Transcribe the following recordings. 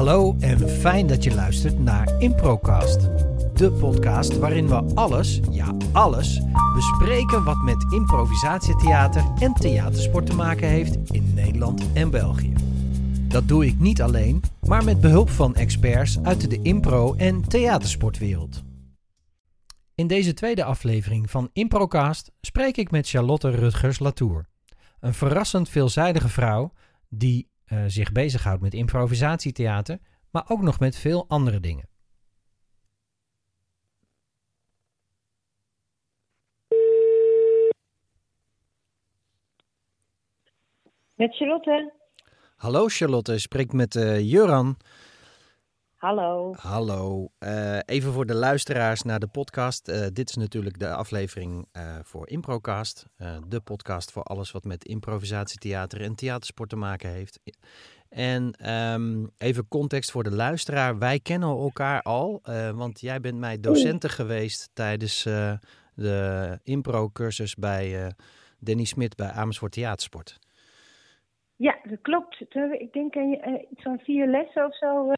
Hallo en fijn dat je luistert naar Improcast. De podcast waarin we alles, ja alles, bespreken wat met improvisatietheater en theatersport te maken heeft in Nederland en België. Dat doe ik niet alleen, maar met behulp van experts uit de impro- en theatersportwereld. In deze tweede aflevering van Improcast spreek ik met Charlotte Rutgers-Latour. Een verrassend veelzijdige vrouw die uh, zich bezighoudt met improvisatietheater, maar ook nog met veel andere dingen. Met Charlotte. Hallo Charlotte, spreek met uh, Juran. Hallo. Hallo. Uh, even voor de luisteraars naar de podcast. Uh, dit is natuurlijk de aflevering uh, voor Improcast. de podcast voor alles wat met improvisatietheater en theatersport te maken heeft. En um, even context voor de luisteraar. Wij kennen elkaar al, want jij bent mij docenten geweest tijdens de impro-cursus bij Danny Smit bij Amersfoort Theatersport. Ja, dat klopt. Ik denk iets van vier lessen of zo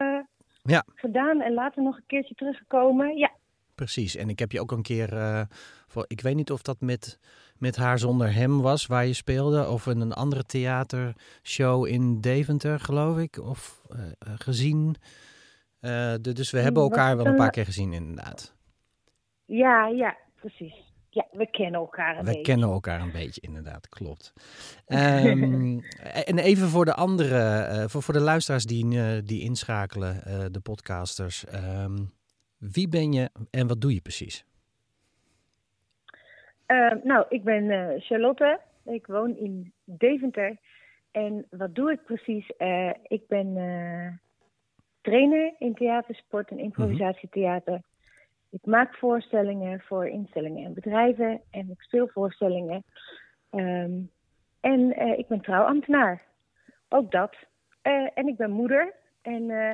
ja. gedaan en later nog een keertje teruggekomen. Ja. Precies. En ik heb je ook een keer, uh, voor, ik weet niet of dat met, met haar zonder hem was, waar je speelde, of in een andere theatershow in Deventer, geloof ik, of uh, gezien. Uh, de, dus we hebben elkaar wel een paar keer gezien, inderdaad. Ja, ja, precies. Ja, we kennen elkaar een we beetje. We kennen elkaar een beetje, inderdaad, klopt. Um, en even voor de andere, uh, voor, voor de luisteraars die, uh, die inschakelen, uh, de podcasters. Um, wie ben je en wat doe je precies? Ehm, nou, ik ben Charlotte. Ik woon in Deventer. En wat doe ik precies? ik ben trainer in theatersport en improvisatietheater. Mm -hmm. Ik maak voorstellingen voor instellingen en bedrijven en ik speel voorstellingen. Um, en uh, ik ben trouwambtenaar. Ook dat. Uh, en ik ben moeder. En uh,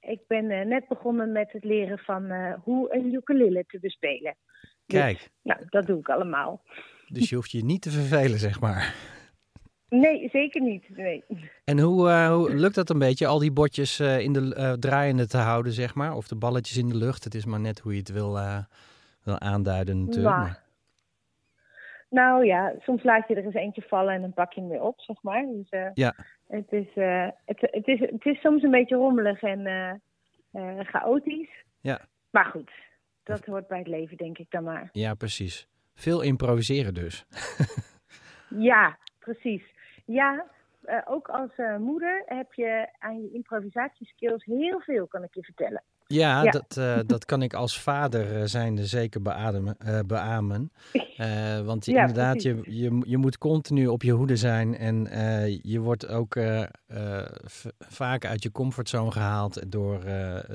ik ben net begonnen met het leren van hoe een ukulele te bespelen. Kijk. Dus, nou, dat doe ik allemaal. Dus je hoeft je niet te vervelen, zeg maar. Nee, zeker niet. Nee. En hoe, uh, hoe lukt dat een beetje, al die bordjes uh, in de uh, draaiende te houden, zeg maar? Of de balletjes in de lucht? Het is maar net hoe je het wil, wil aanduiden natuurlijk. Nou, nou ja, soms laat je er eens eentje vallen en dan pak je hem weer op, zeg maar. Dus ja. het, is, het, het, is, het is soms een beetje rommelig en chaotisch. Ja. Maar goed, dat hoort bij het leven, denk ik dan maar. Ja, precies. Veel improviseren dus. ja, precies. Ja, uh, ook als uh, moeder heb je aan je improvisatieskills heel veel, kan ik je vertellen. Ja, ja. Dat, uh, dat kan ik als vader zijnde zeker beademen, beamen. want je, ja, inderdaad, je, je, je moet continu op je hoede zijn en je wordt ook vaak uit je comfortzone gehaald door,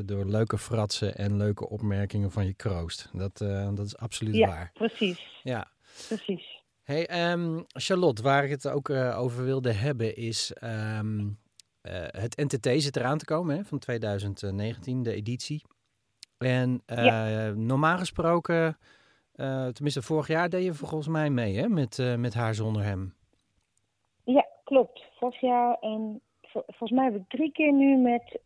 door leuke fratsen en leuke opmerkingen van je kroost. Dat, dat is absoluut ja, waar. Precies. Ja, precies. Hey, um, Charlotte, waar ik het ook uh, over wilde hebben is um, uh, het NTT zit eraan te komen hè, van 2019, de editie. En uh, ja. normaal gesproken, tenminste vorig jaar deed je volgens mij mee hè, met, met haar zonder hem. Ja, klopt. Vorig jaar en vol volgens mij heb ik drie keer nu met,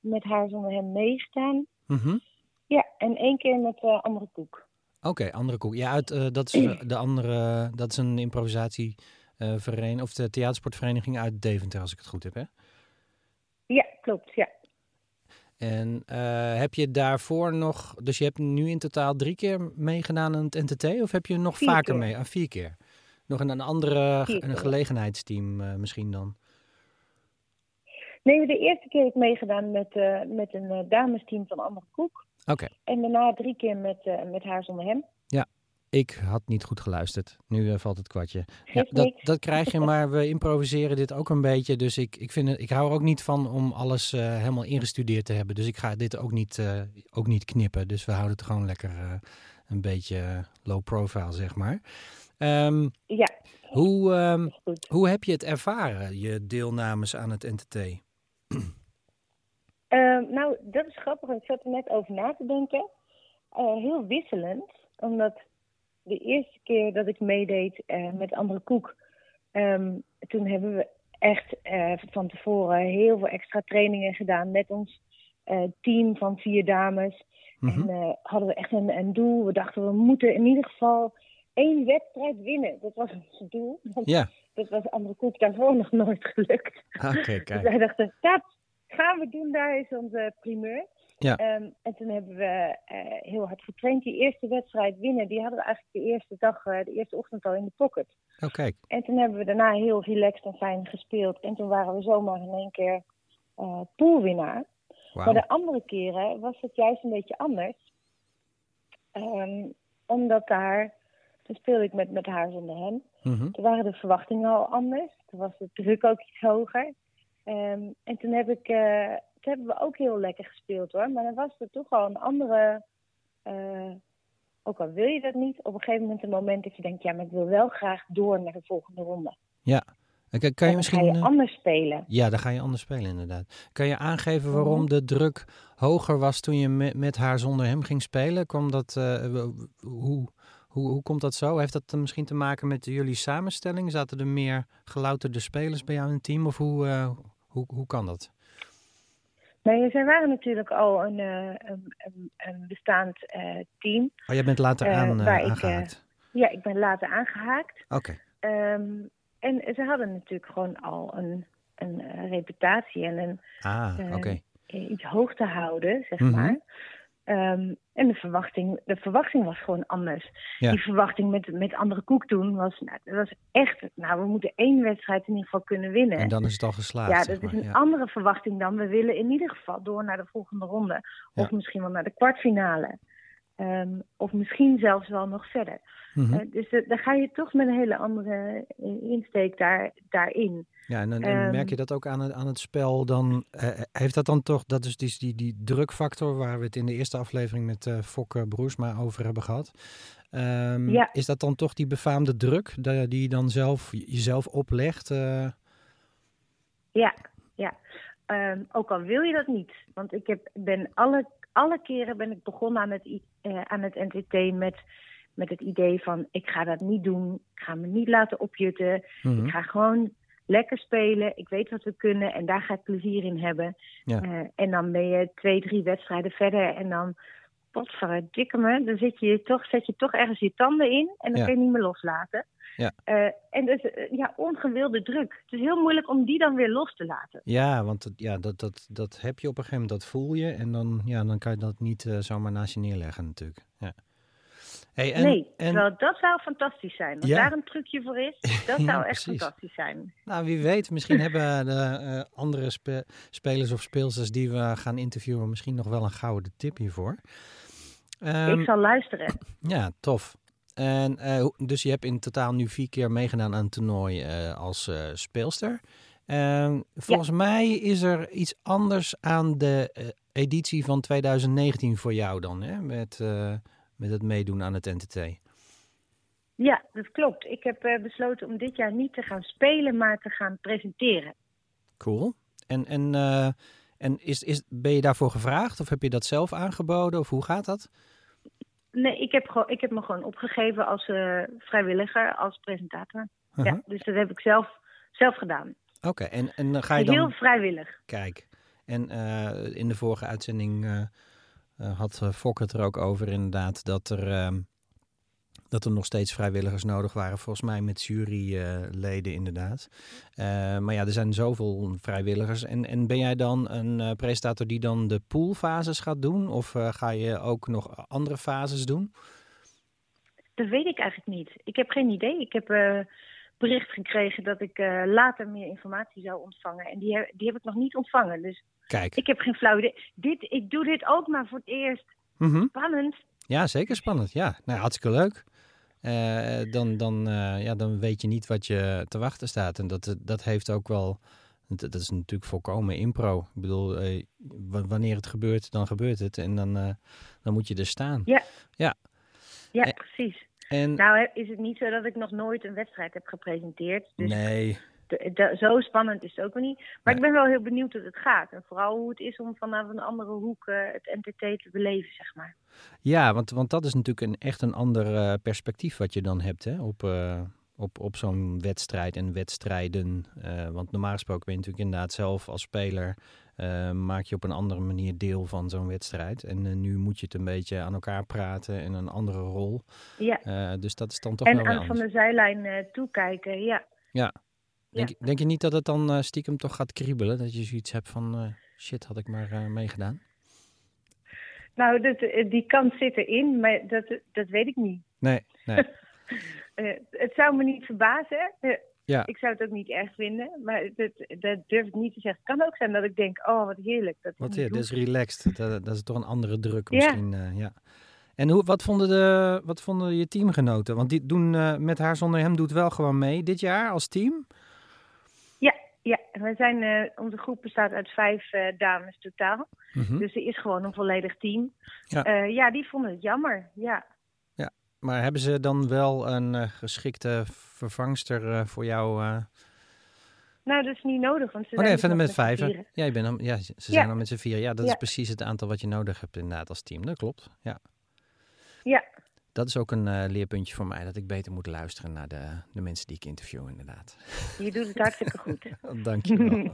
met haar zonder hem meegestaan. Mm -hmm. Ja, en één keer met andere koek. Oké, okay, andere koek. Ja, uit, uh, dat is de andere. Dat is een improvisatievereniging uh, of de theatersportvereniging uit Deventer, als ik het goed heb, hè? Ja, klopt. Ja. En uh, heb je daarvoor nog, dus je hebt nu in totaal drie keer meegedaan aan het NTT, of heb je nog vier vaker keer. mee? Ah, vier keer. Nog in een andere, een gelegenheidsteam misschien dan? Nee, de eerste keer heb ik meegedaan met, met een damesteam van Andere Koek. Oké. Okay. En daarna drie keer met, uh, met haar zonder hem. Ja, ik had niet goed geluisterd. Nu uh, valt het kwartje. Ja, dat, dat krijg je, maar we improviseren dit ook een beetje. Dus ik, ik, vind het, ik hou er ook niet van om alles uh, helemaal ingestudeerd te hebben. Dus ik ga dit ook niet, uh, ook niet knippen. Dus we houden het gewoon lekker een beetje low profile, zeg maar. Um, ja. Hoe, um, hoe heb je het ervaren, je deelnames aan het NTT? Uh, nou, dat is grappig. Ik zat er net over na te denken. Uh, heel wisselend. Omdat de eerste keer dat ik meedeed uh, met Andere Koek... Um, toen hebben we echt van tevoren heel veel extra trainingen gedaan met ons team van vier dames. Mhm. En hadden we echt een, een doel. We dachten, we moeten in ieder geval één wedstrijd winnen. Dat was ons doel. Ja, Dat was andere koek daarvoor nog nooit gelukt. oké, Dus kijk. wij dachten, dat gaan we doen, daar is onze primeur. Ja. Ehm, en toen hebben we eh, heel hard getraind. Die eerste wedstrijd winnen, die hadden we eigenlijk de eerste dag, eh, de eerste ochtend al in de pocket. Oh, kijk. En toen hebben we daarna heel relaxed en fijn gespeeld. En toen waren we zomaar in één keer eh poolwinnaar. Maar de andere keren was het juist een beetje anders. Ehm, omdat daar, toen speelde ik met, met haar zonder hem. Mhm. Toen waren de verwachtingen al anders. Toen was de druk ook iets hoger. Ehm, en toen, heb ik, toen hebben we ook heel lekker gespeeld hoor. Maar dan was er toch al een andere. eh, ook al wil je dat niet, op een gegeven moment een moment dat je denkt: ja, maar ik wil wel graag door naar de volgende ronde. Ja. Kan, je dan misschien... ga je eh, anders spelen. Ja, dan ga je anders spelen inderdaad. Kan je aangeven waarom Mhm. de druk hoger was toen je met, met haar zonder hem ging spelen? Kwam dat, hoe, hoe, hoe komt dat zo? Heeft dat misschien te maken met jullie samenstelling? Zaten er meer gelouterde spelers bij jou in het team? Of hoe, hoe, hoe kan dat? Nee, zij waren natuurlijk al een, eh, een, bestaand eh, team. Oh, jij bent later Eh, aan, eh, ik, eh, aangehaakt. Ja, ik ben later aangehaakt. Oké, Ehm, en ze hadden natuurlijk gewoon al een, een reputatie en een, ah, oké. iets hoog te houden, zeg Mhm. maar. Ehm, en de verwachting, de verwachting was gewoon anders. Ja. Die verwachting met, met andere koek toen was, nou, dat was echt, nou, we moeten één wedstrijd in ieder geval kunnen winnen. En dan is het al geslaagd, ja, zeg dat is een Ja. andere verwachting dan we willen in ieder geval door naar de volgende ronde. Of Ja. misschien wel naar de kwartfinale. Ehm, of misschien zelfs wel nog verder. Mhm. Eh, dus eh, dan ga je toch met een hele andere eh, insteek daar, daarin. Ja, en, dan- en Ehm, merk je dat ook aan het, aan het spel dan? eh, heeft dat dan toch, dat is die, die, die drukfactor waar we het in de eerste aflevering met eh Fokke Broersma over hebben gehad. Ehm, Ja. Is dat dan toch die befaamde druk da- die je dan zelf jezelf oplegt? eh? Ja, ja. Ehm, ook al wil je dat niet. Want ik heb, ben alle, alle keren ben ik begonnen aan het, eh, aan het NTT met, met het idee van ik ga dat niet doen. Ik ga me niet laten opjutten. Mhm. Ik ga gewoon lekker spelen. Ik weet wat we kunnen en daar ga ik plezier in hebben. Ja. Eh, en dan ben je twee, drie wedstrijden verder en dan, potverdikke me, dan zit je toch, zet je toch ergens je tanden in en dan Ja. kun je niet meer loslaten. Ja. Eh, en dus, eh, ja, ongewilde druk. Het is heel moeilijk om die dan weer los te laten. Ja, want het- ja, dat, dat, dat heb je op een gegeven moment, dat voel je. En dan, ja, dan kan je dat niet zomaar naast je neerleggen natuurlijk. Ja. Hey, en, nee, en, terwijl dat zou fantastisch zijn. Als Ja. daar een trucje voor is, dat Ja, zou echt precies. fantastisch zijn. Nou, wie weet, misschien hebben de eh, andere spe- spelers of speelsters die we gaan interviewen misschien nog wel een gouden tip hiervoor. Ehm, ik zal luisteren. Ja, tof. En, eh, dus je hebt in totaal nu vier keer meegedaan aan het toernooi eh, als eh, speelster. Ehm, volgens mij is er iets anders aan de eh, editie van 2019 voor jou dan, hè? Met, eh, met het meedoen aan het NTT. Ja, dat klopt. Ik heb eh, besloten om dit jaar niet te gaan spelen, maar te gaan presenteren. Cool. En, en, eh, en is, is, ben je daarvoor gevraagd of heb je dat zelf aangeboden of hoe gaat dat? Nee, ik heb, gewoon, ik heb me gewoon opgegeven als eh, vrijwilliger, als presentator. Uh-huh. Ja, dus dat heb ik zelf, zelf gedaan. Oké, en, en dan ga je dan... Heel vrijwillig. Kijk, en in de vorige uitzending had uh, Fok het er ook over inderdaad dat er, uh, dat er nog steeds vrijwilligers nodig waren. Volgens mij met juryleden inderdaad. Uh, maar ja, er zijn zoveel vrijwilligers. En, en ben jij dan een presentator die dan de poolfases gaat doen? Of ga je ook nog andere fases doen? Dat weet ik eigenlijk niet. Ik heb geen idee. Ik heb bericht gekregen dat ik later meer informatie zou ontvangen. En die die heb ik nog niet ontvangen. Dus Kijk. ik heb geen flauw idee. Dit, ik doe dit ook maar voor het eerst. Mm-hmm. Spannend. Ja, zeker spannend. Ja, nou, hartstikke leuk. Uh, dan, dan, uh, ja, dan weet je niet wat je te wachten staat. En dat, dat heeft ook wel. Dat is natuurlijk volkomen impro. Ik bedoel, uh, wanneer het gebeurt, dan gebeurt het. En dan, dan moet je er staan. Ja. Ja, ja precies. En, nou, is het niet zo dat ik nog nooit een wedstrijd heb gepresenteerd. Dus nee. De, zo spannend is het ook niet. Maar nee. ik ben wel heel benieuwd hoe het gaat. En vooral hoe het is om vanaf een andere hoek uh, het NTT te beleven, zeg maar. Ja, want, want dat is natuurlijk een, echt een ander uh, perspectief wat je dan hebt hè, op, uh, op, op zo'n wedstrijd en wedstrijden? Want normaal gesproken ben je natuurlijk inderdaad zelf als speler... Maak je op een andere manier deel van zo'n wedstrijd. En nu moet je het een beetje aan elkaar praten in een andere rol. Ja. dus dat is dan toch en wel weer aan van de zijlijn toekijken, ja. Ja. Denk, ja. denk je niet dat het dan stiekem toch gaat kriebelen? Dat je zoiets hebt van, shit, had ik maar meegedaan? Nou, dat, die kans zit erin, maar dat, dat weet ik niet. Nee, nee. Het zou me niet verbazen. Ja. Ik zou het ook niet erg vinden, maar dat, dat durf ik niet te zeggen. Het kan ook zijn dat ik denk, oh wat heerlijk. Dat wat heerlijk, dat is relaxed. Dat, dat, is toch een andere druk misschien. Ja. Ja. En hoe, wat, vonden de, wat vonden je teamgenoten? Want die doen met haar zonder hem doet wel gewoon mee dit jaar als team? Ja, ja. We zijn, onze groep bestaat uit vijf dames totaal. Mm -hmm. Dus er is gewoon een volledig team. Ja, ja die vonden het jammer, ja. Maar hebben ze dan wel een geschikte vervangster voor jou? Nou, dat is niet nodig. Want ze oh nee, zijn met vijf. Ja, je bent dan, ja, ze zijn dan met z'n vier. Ja, dat ja. is precies het aantal wat je nodig hebt inderdaad als team. Dat klopt, ja. Ja. Dat is ook een leerpuntje voor mij, dat ik beter moet luisteren naar de, de mensen die ik interview inderdaad. Je doet het hartstikke goed. Dank je wel.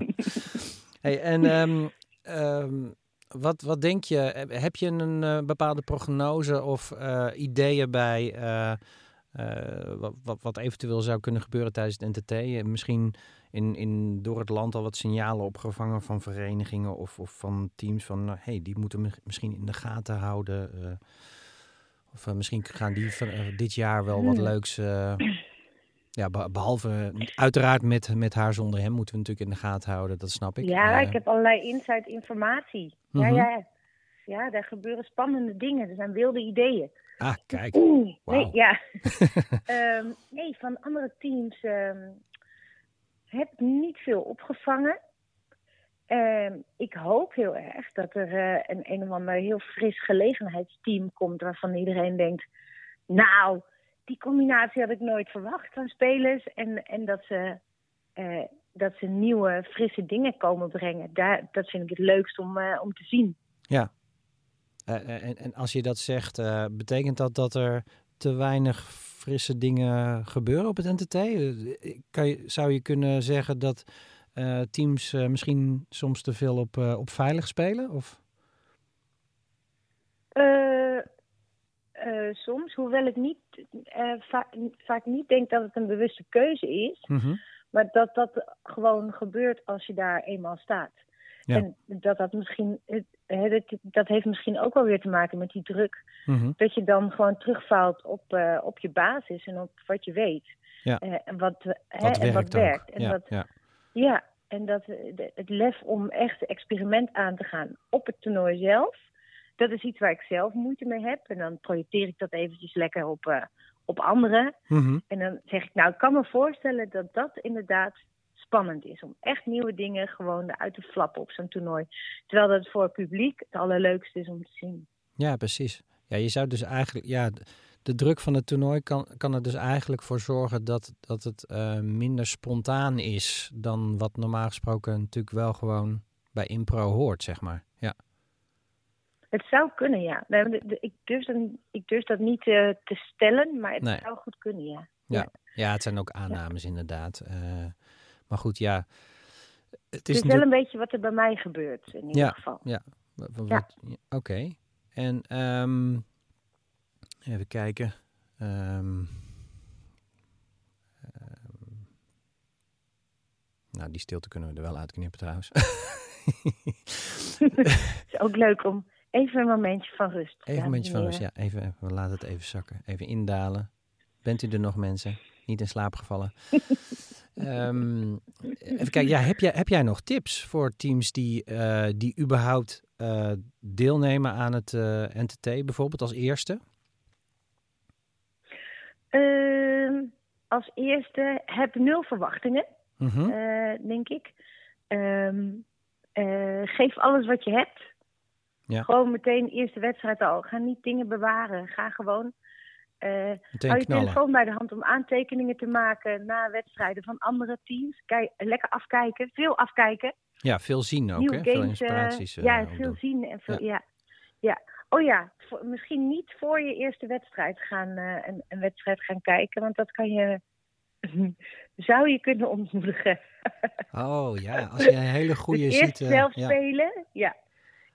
hey, en um, um, wat, wat denk je? Heb je een uh, bepaalde prognose of uh, ideeën bij wat, wat, wat, eventueel zou kunnen gebeuren tijdens het NTT? Misschien in, in, door het land al wat signalen opgevangen van verenigingen of, of van teams van hé, hey, die moeten misschien in de gaten houden. Of misschien gaan die van, dit jaar wel wat leuks. Ja, behalve uiteraard met, met haar zonder hem moeten we natuurlijk in de gaten houden, dat snap ik. Ja, ik heb allerlei inside informatie. Mhm. Ja, ja. Ja, daar gebeuren spannende dingen. Er zijn wilde ideeën. Ah, kijk. Oeh, nee, ja. um, nee, van andere teams um, heb ik niet veel opgevangen. Um, ik hoop heel erg dat er uh, een een of ander heel fris gelegenheidsteam komt waarvan iedereen denkt, nou, die combinatie had ik nooit verwacht van spelers. En, en dat, ze, uh, dat ze nieuwe, frisse dingen komen brengen. Daar, dat vind ik het leukst om, uh, om te zien. Ja. En, en als je dat zegt, betekent dat dat er te weinig frisse dingen gebeuren op het NTT? Kan je, zou je kunnen zeggen dat teams misschien soms te veel op, op veilig spelen? Of? Soms, hoewel ik niet, va vaak niet denk dat het een bewuste keuze is, mm -hmm. maar dat dat gewoon gebeurt als je daar eenmaal staat. Ja. En dat dat misschien, dat heeft misschien ook wel weer te maken met die druk, mm -hmm. dat je dan gewoon terugvalt op, uh, op je basis en op wat je weet. Ja. en wat, wat hè, werkt en wat werkt. En ja, ja. en dat het lef om echt experiment aan te gaan op het toernooi zelf dat is iets waar ik zelf moeite mee heb. En dan projecteer ik dat eventjes lekker op, uh, op anderen. Mm -hmm. En dan zeg ik, nou, ik kan me voorstellen dat dat inderdaad spannend is. Om echt nieuwe dingen gewoon eruit te flappen op zo'n toernooi. Terwijl dat voor het publiek het allerleukste is om te zien. Ja, precies. Ja, je zou dus eigenlijk, ja, de druk van het toernooi kan, kan er dus eigenlijk voor zorgen dat, dat het uh, minder spontaan is dan wat normaal gesproken natuurlijk wel gewoon bij impro hoort, zeg maar. Ja. Het zou kunnen, ja. Ik durf dat, ik durf dat niet uh, te stellen, maar het nee. zou goed kunnen, ja. Ja, ja het zijn ook aannames ja. inderdaad. Uh, maar goed, ja. Het is, het is wel een beetje wat er bij mij gebeurt, in ieder ja, geval. Ja, ja. Oké. Okay. En um, even kijken. Um, um, nou, die stilte kunnen we er wel uitknippen trouwens. het is ook leuk om Even een momentje van rust. Even een momentje van rust, ja. Even, even, we laten het even zakken. Even indalen. Bent u er nog, mensen? Niet in slaap gevallen. um, even kijken, ja, heb, jij, heb jij nog tips voor teams die, uh, die überhaupt uh, deelnemen aan het uh, NTT, bijvoorbeeld als eerste? Uh, als eerste heb nul verwachtingen, mm -hmm. denk ik. Um, geef alles wat je hebt. Ja. Gewoon meteen eerste wedstrijd al. Ga niet dingen bewaren. Ga gewoon. Uh, hou je telefoon bij de hand om aantekeningen te maken na wedstrijden van andere teams. Kijk, lekker afkijken. Veel afkijken. Ja, veel zien ook. Nieuwe hè? games, veel inspiraties. Uh, ja, veel zien. En veel, Ja. ja. Ja. Oh ja, voor, misschien niet voor je eerste wedstrijd gaan, uh, een, een wedstrijd gaan kijken. Want dat kan je zou je kunnen ontmoedigen. Oh ja, als je een hele goede dus ziet. eerst eh, zelf ja. spelen, ja.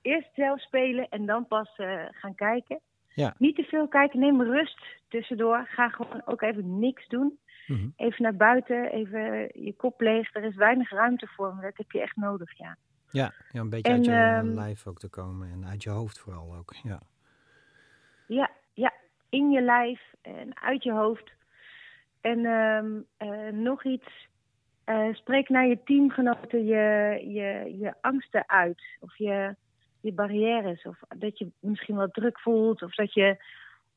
Eerst zelf spelen en dan pas eh, gaan kijken. Ja. Niet te veel kijken, neem rust tussendoor. Ga gewoon ook even niks doen. Mhm. Even naar buiten, even je kop leeg. Er is weinig ruimte voor, maar dat heb je echt nodig, ja. Ja, ja, een beetje En, uit je ehm, lijf ook te komen en uit je hoofd vooral ook. Ja. Ja, ja, in je lijf en uit je hoofd. En ehm, eh, nog iets. eh, spreek naar je teamgenoten je, je, je angsten uit. Of je, je barrières. Of dat je misschien wel druk voelt. Of dat je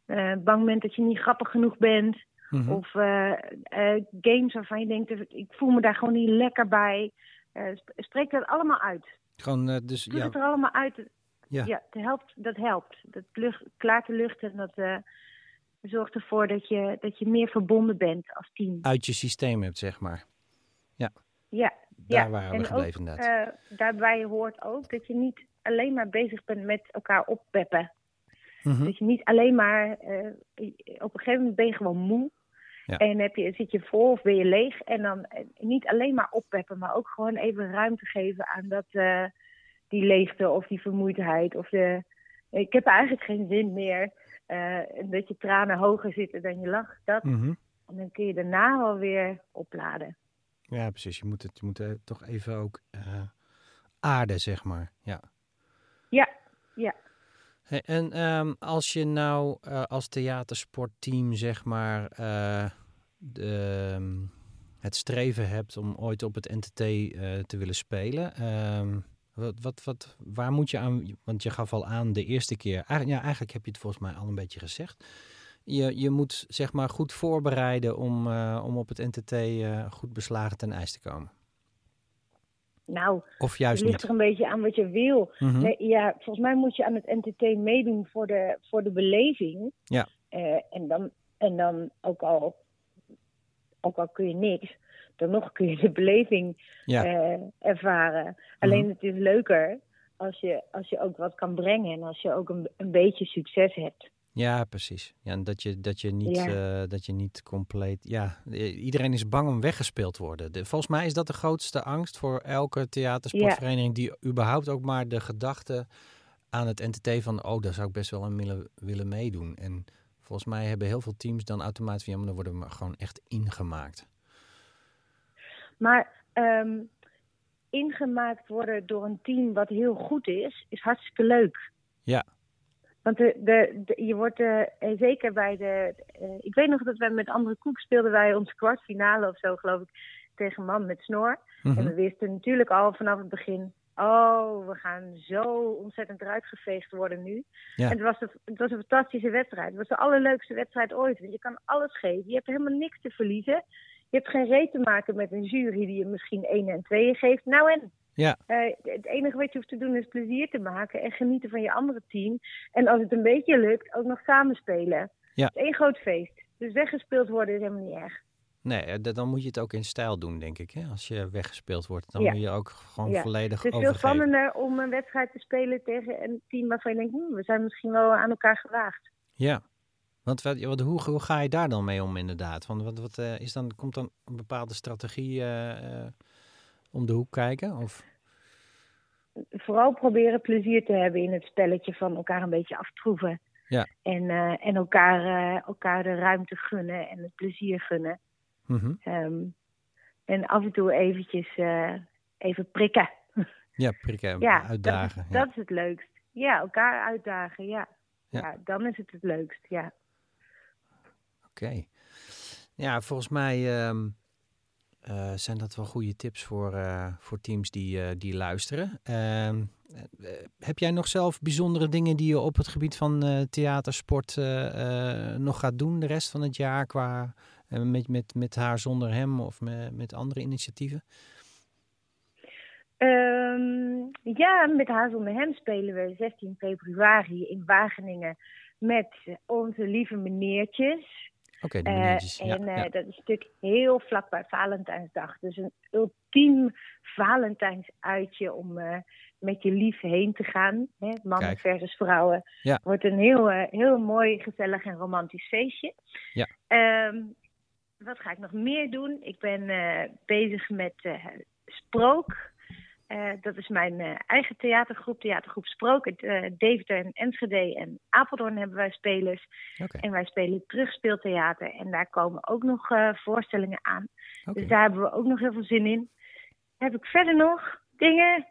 eh, bang bent dat je niet grappig genoeg bent. Mhm. Of eh, eh, games waarvan je denkt, ik voel me daar gewoon niet lekker bij. Eh, sp- spreek dat allemaal uit. Gewoon, eh, dus Doe ja, het er allemaal uit. Ja. Ja, dat helpt. Dat, helpt. dat lucht, klaart de lucht en dat eh, zorgt ervoor dat je, dat je meer verbonden bent als team. uit je systeem hebt, zeg maar. Ja, Daar ja. waren we en gebleven ook, inderdaad. daarbij hoort ook dat je niet alleen maar bezig bent met elkaar oppeppen. Mhm. Dat je niet alleen maar, op een gegeven moment ben je gewoon moe. Ja. En heb je, zit je vol of ben je leeg. En dan eh, niet alleen maar oppeppen, maar ook gewoon even ruimte geven aan dat, eh, die leegte of die vermoeidheid. Of de, ik heb eigenlijk geen zin meer. en dat je tranen hoger zitten dan je lach. Dat. Mhm. En dan kun je daarna wel weer opladen. Ja, precies. Je moet het je moet, toch even ook eh aarden, zeg maar. Ja. Ja, ja. En ehm, als je nou eh, als theatersportteam, zeg maar, eh, ehm, het streven hebt om ooit op het NTT eh, te willen spelen. ehm, wat, wat, wat, waar moet je aan, want je gaf al aan de eerste keer, eigenlijk, ja, eigenlijk heb je het volgens mij al een beetje gezegd. Je, je moet zeg maar goed voorbereiden om, om op het NTT goed beslagen ten ijs te komen. Nou, Of het juist ligt niet. er een beetje aan wat je wil. Mhm. Nee, ja, volgens mij moet je aan het NTT meedoen voor de, voor de beleving. Ja. Eh, en, dan, en dan ook al, ook al kun je niks, dan nog kun je de beleving Ja. eh, ervaren. Alleen het is leuker als je, als je ook wat kan brengen en als je ook een, een beetje succes hebt. Ja, precies. Ja, dat je, dat je niet, Ja. eh, dat je niet compleet. Ja, iedereen is bang om weggespeeld te worden. De, volgens mij is dat de grootste angst voor elke theatersportvereniging die überhaupt ook maar de gedachte aan het NTT van, oh, daar zou ik best wel aan willen, willen meedoen. En volgens mij hebben heel veel teams dan automatisch van, ja, maar dan worden we gewoon echt ingemaakt. Maar ehm, ingemaakt worden door een team wat heel goed is, is hartstikke leuk. Ja. Want de, de, de- je wordt eh, zeker bij de. eh, ik weet nog dat wij met andere koek speelden wij onze kwartfinale of zo, geloof ik, tegen man met snor. Mhm. En we wisten natuurlijk al vanaf het begin. Oh, we gaan zo ontzettend eruit geveegd worden nu. Ja. En het was, een, het was een fantastische wedstrijd. Het was de allerleukste wedstrijd ooit. Want je kan alles geven. Je hebt helemaal niks te verliezen. Je hebt geen reet te maken met een jury die je misschien 1 en 2 geeft. Nou en? Ja. Eh, het enige wat je hoeft te doen is plezier te maken en genieten van je andere team. En als het een beetje lukt, ook nog samenspelen. Ja. Het is één groot feest. Dus weggespeeld worden is helemaal niet erg. Nee, eh, dan moet je het ook in stijl doen, denk ik. Hè? Als je weggespeeld wordt, dan Ja. moet je ook gewoon Ja. volledig Het is veel overgeven. spannender om een wedstrijd te spelen tegen een team waarvan je denkt, hm, we zijn misschien wel aan elkaar gewaagd. Ja, want wat, wat, hoe, hoe ga je daar dan mee om inderdaad? Want wat, wat eh, is dan, komt dan een bepaalde strategie om de hoek kijken? Of? Vooral proberen plezier te hebben in het spelletje van elkaar een beetje aftroeven. Ja. En, eh, en elkaar, eh, elkaar de ruimte gunnen en het plezier gunnen. Mhm. Ehm, en af en toe eventjes eh, even prikken. Ja, prikken, Ja, uitdagen. Dat, is- ja. dat is het leukst. Ja, elkaar uitdagen, ja. Ja. ja. dan is het het leukst, ja. Oké. Ja, volgens mij ehm, eh, zijn dat wel goede tips voor, eh, voor teams die, eh, die luisteren. Ehm, eh, heb jij nog zelf bijzondere dingen die je op het gebied van theatersport nog gaat doen de rest van het jaar qua met, met, met haar zonder hem of met, met andere initiatieven? Ehm, ja, met Hazel met hem spelen we 16 februari in Wageningen met onze lieve meneertjes. Oké, Eh, en eh, ja. dat is natuurlijk heel vlak bij Valentijnsdag. Dus een ultiem Valentijnsuitje om eh, met je lief heen te gaan. Hè? Mannen Kijk. versus vrouwen. Ja. Wordt een heel, heel mooi, gezellig en romantisch feestje. Ja. Ehm, wat ga ik nog meer doen? Ik ben bezig met Sprook. Dat is mijn eigen theatergroep, theatergroep Sprook. Uh, Deventer en Enschede en Apeldoorn hebben wij spelers. En wij spelen terugspeeltheater. En daar komen ook nog voorstellingen aan. Dus daar hebben we ook nog heel veel zin in. Heb ik verder nog dingen?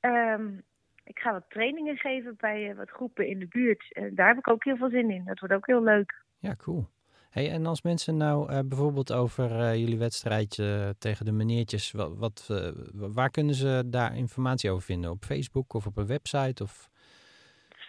Ehm, ik ga wat trainingen geven bij wat groepen in de buurt. daar heb ik ook heel veel zin in. Dat wordt ook heel leuk. Ja, cool. Hey, en als mensen nou uh, bijvoorbeeld over uh, jullie wedstrijdje tegen de meneertjes, wat, wat uh, waar kunnen ze daar informatie over vinden? Op Facebook of op een website? Of?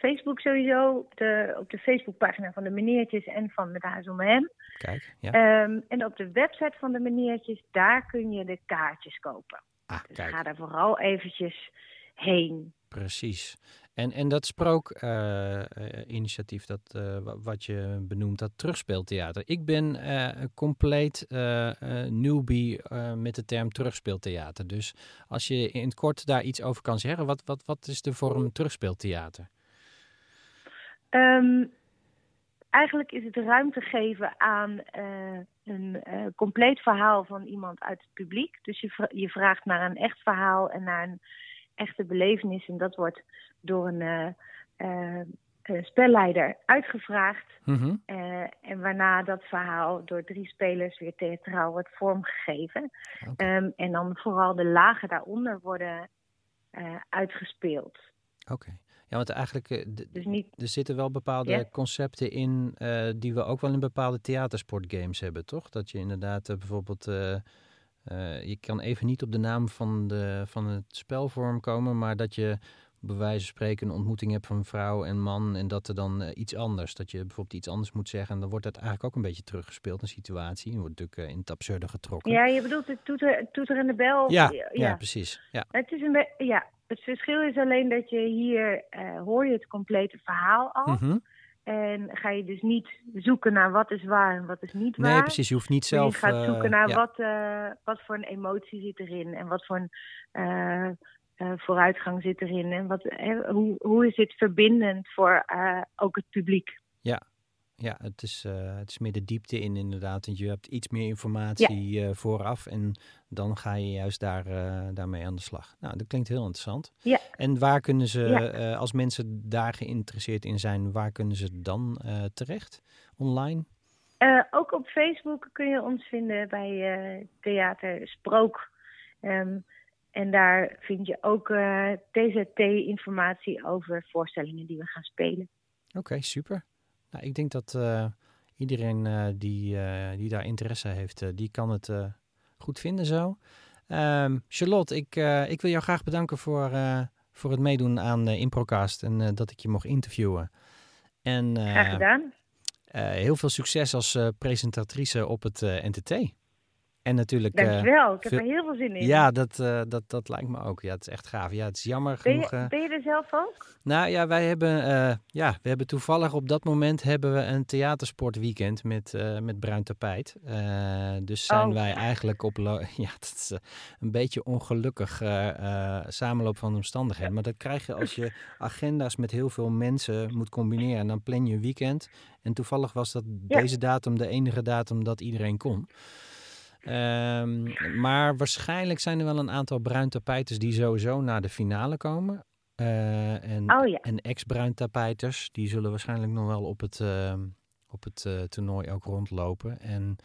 Facebook sowieso, de, op de Facebookpagina van de meneertjes en van Met Huis om Hem. Kijk, ja. Um, en op de website van de meneertjes, daar kun je de kaartjes kopen. Ah, dus kijk. ga daar vooral eventjes heen. Precies. En, en dat sprookinitiatief, uh, dat, uh, wat je benoemt, dat terugspeeltheater. Ik ben compleet newbie met de term terugspeeltheater. Dus als je in het kort daar iets over kan zeggen, wat, wat, wat is de vorm terugspeeltheater? Um, eigenlijk is het ruimte geven aan een compleet verhaal van iemand uit het publiek. Dus je, je vraagt naar een echt verhaal en naar een echte belevenis. En dat wordt door een uh, uh, spelleider uitgevraagd. Mm -hmm. uh, en waarna dat verhaal door drie spelers weer theatraal wordt vormgegeven. Okay. Um, en dan vooral de lagen daaronder worden uitgespeeld. Oké. Okay. Ja, want eigenlijk dus niet, er zitten wel bepaalde yeah. concepten in die we ook wel in bepaalde theatersportgames hebben, toch? Dat je inderdaad bijvoorbeeld uh, je kan even niet op de naam van, de, van het spelvorm komen, maar dat je bij wijze van spreken een ontmoeting hebt van vrouw en man en dat er dan uh, iets anders, dat je bijvoorbeeld iets anders moet zeggen en dan wordt dat eigenlijk ook een beetje teruggespeeld, een situatie, en wordt natuurlijk uh, in het absurde getrokken. Ja, je bedoelt het toeter, de bel? Ja, ja. ja precies. Ja. Het, is een ja, het verschil is alleen dat je hier hoor je het complete verhaal al. Mm -hmm. En ga je dus niet zoeken naar wat is waar en wat is niet waar. Nee, precies. Je hoeft niet zelf... Je gaat zoeken naar ja. wat, uh, wat voor een emotie zit erin. En wat voor een uh, vooruitgang zit erin. En wat, hoe, hoe is dit verbindend voor ook het publiek. Ja, ja het, is, het is meer de diepte in inderdaad. Want je hebt iets meer informatie ja. vooraf. En dan ga je juist daar, daarmee aan de slag. Nou, dat klinkt heel interessant. Ja. En waar kunnen ze, ja. als mensen daar geïnteresseerd in zijn, waar kunnen ze dan terecht? Online? Ook op Facebook kun je ons vinden bij Theater Sprook. Um, en daar vind je ook TZT-informatie over voorstellingen die we gaan spelen. Oké, okay, super. Nou, ik denk dat iedereen die, die daar interesse heeft, die kan het goed vinden zo. Um, Charlotte, ik, ik wil jou graag bedanken voor, voor het meedoen aan Improcast en dat ik je mocht interviewen. En, graag gedaan. Heel veel succes als presentatrice op het NTT. En natuurlijk... Dankjewel, ik heb veel... er heel veel zin in. Ja, dat, dat, dat lijkt me ook. Ja, het is echt gaaf. Ja, het is jammer ben genoeg... Je, ben je er zelf ook? Nou ja, wij hebben, ja, we hebben toevallig op dat moment hebben we een theatersportweekend met, met bruin tapijt. dus zijn oh. wij eigenlijk op... Ja, dat is een beetje ongelukkig samenloop van omstandigheden. Maar dat krijg je als je agenda's met heel veel mensen moet combineren. En dan plan je een weekend... En toevallig was dat ja. deze datum de enige datum dat iedereen kon. Um, maar waarschijnlijk zijn er wel een aantal bruin tapijters die sowieso naar de finale komen. Uh, en, oh, ja. en ex-bruin tapijters, die zullen waarschijnlijk nog wel op het, uh, op het uh, toernooi ook rondlopen. En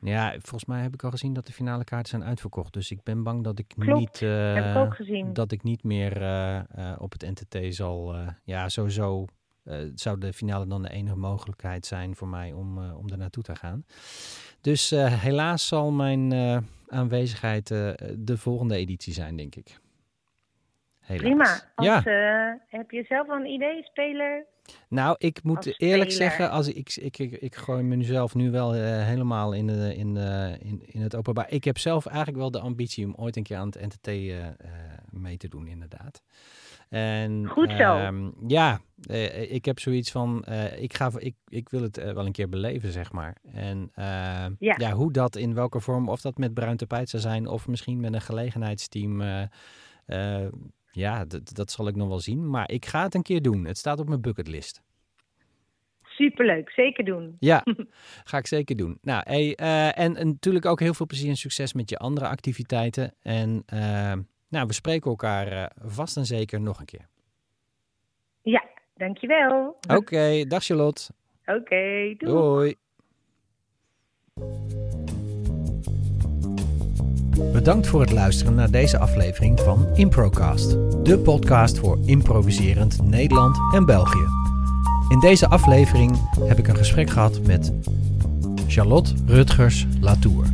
ja, volgens mij heb ik al gezien dat de finale kaarten zijn uitverkocht. Dus ik ben bang dat ik Klopt, niet, ik gezien. dat ik niet meer op het NTT zal, ja sowieso uh, zou de finale dan de enige mogelijkheid zijn voor mij om, uh, om er naartoe te gaan. Dus uh, helaas zal mijn aanwezigheid de volgende editie zijn, denk ik. Helaas. Prima. Als, ja. heb je zelf al een idee, speler? Nou, ik moet Als eerlijk speler. zeggen, als ik, ik, ik, ik gooi mezelf nu wel helemaal in, in, in, in het openbaar. Ik heb zelf eigenlijk wel de ambitie om ooit een keer aan het NTT mee te doen, inderdaad. En, Goed zo. Uh, ja, uh, ik heb zoiets van, uh, ik, ga, ik, ik wil het uh, wel een keer beleven, zeg maar. En ja. ja. hoe dat, in welke vorm, of dat met bruin tapijt zou zijn, of misschien met een gelegenheidsteam, ja, dat zal ik nog wel zien. Maar ik ga het een keer doen. Het staat op mijn bucketlist. Superleuk, zeker doen. Ja, ga ik zeker doen. Nou, hey, eh, en, en natuurlijk ook heel veel plezier en succes met je andere activiteiten. En eh, nou, we spreken elkaar eh, vast en zeker nog een keer. Ja, dankjewel. Oké, dag Charlotte. Oké, doei. Doei. Bedankt voor het luisteren naar deze aflevering van Improcast, de podcast voor improviserend Nederland en België. In deze aflevering heb ik een gesprek gehad met Charlotte Rutgers Latour.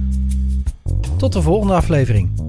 Tot de volgende aflevering.